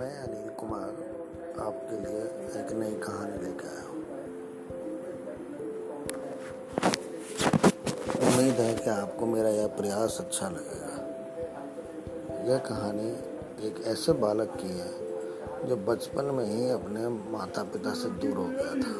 मैं अनिल कुमार आपके लिए एक नई कहानी लेकर आया हूँ। उम्मीद है कि आपको मेरा यह प्रयास अच्छा लगेगा। यह कहानी एक ऐसे बालक की है जो बचपन में ही अपने माता पिता से दूर हो गया था।